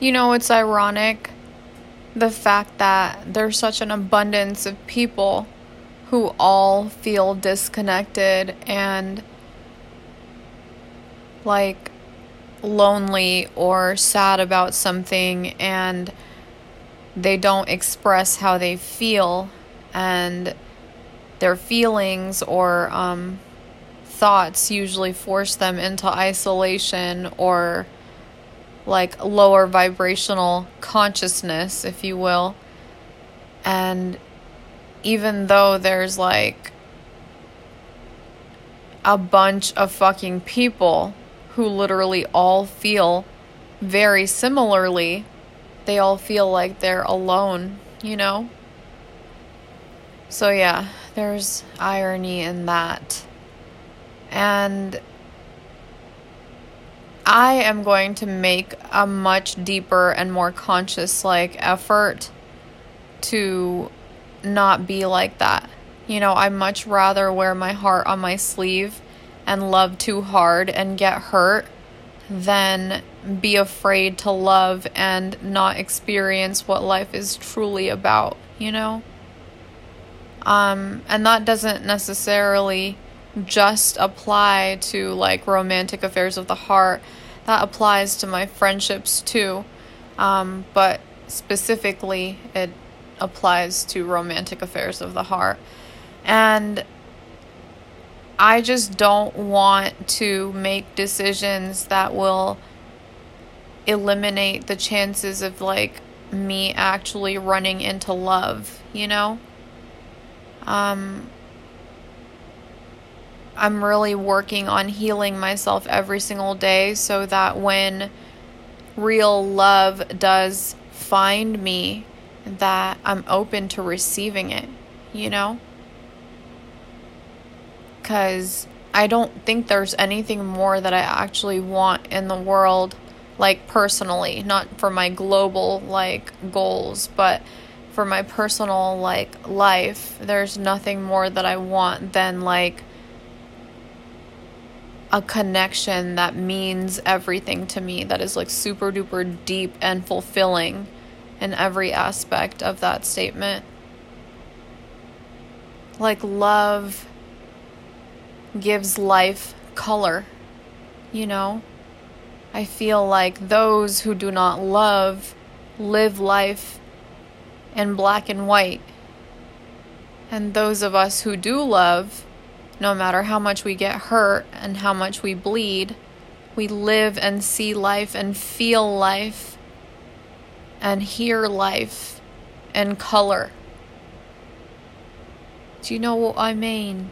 You know, it's ironic the fact that there's such an abundance of people who all feel disconnected and like lonely or sad about something and they don't express how they feel and their feelings or um, thoughts usually force them into isolation or like lower vibrational consciousness, if you will. And even though there's like a bunch of fucking people who literally all feel very similarly, they all feel like they're alone, you know? So, yeah, there's irony in that. And I am going to make a much deeper and more conscious like effort to not be like that. You know, I much rather wear my heart on my sleeve and love too hard and get hurt than be afraid to love and not experience what life is truly about, you know? Um, and that doesn't necessarily just apply to like romantic affairs of the heart. That applies to my friendships too. Um, but specifically, it applies to romantic affairs of the heart. And I just don't want to make decisions that will eliminate the chances of like me actually running into love, you know? Um, I'm really working on healing myself every single day so that when real love does find me that I'm open to receiving it, you know? Cuz I don't think there's anything more that I actually want in the world like personally, not for my global like goals, but for my personal like life. There's nothing more that I want than like a connection that means everything to me that is like super duper deep and fulfilling in every aspect of that statement. Like love gives life color, you know? I feel like those who do not love live life in black and white. And those of us who do love no matter how much we get hurt and how much we bleed, we live and see life and feel life and hear life in color. Do you know what I mean?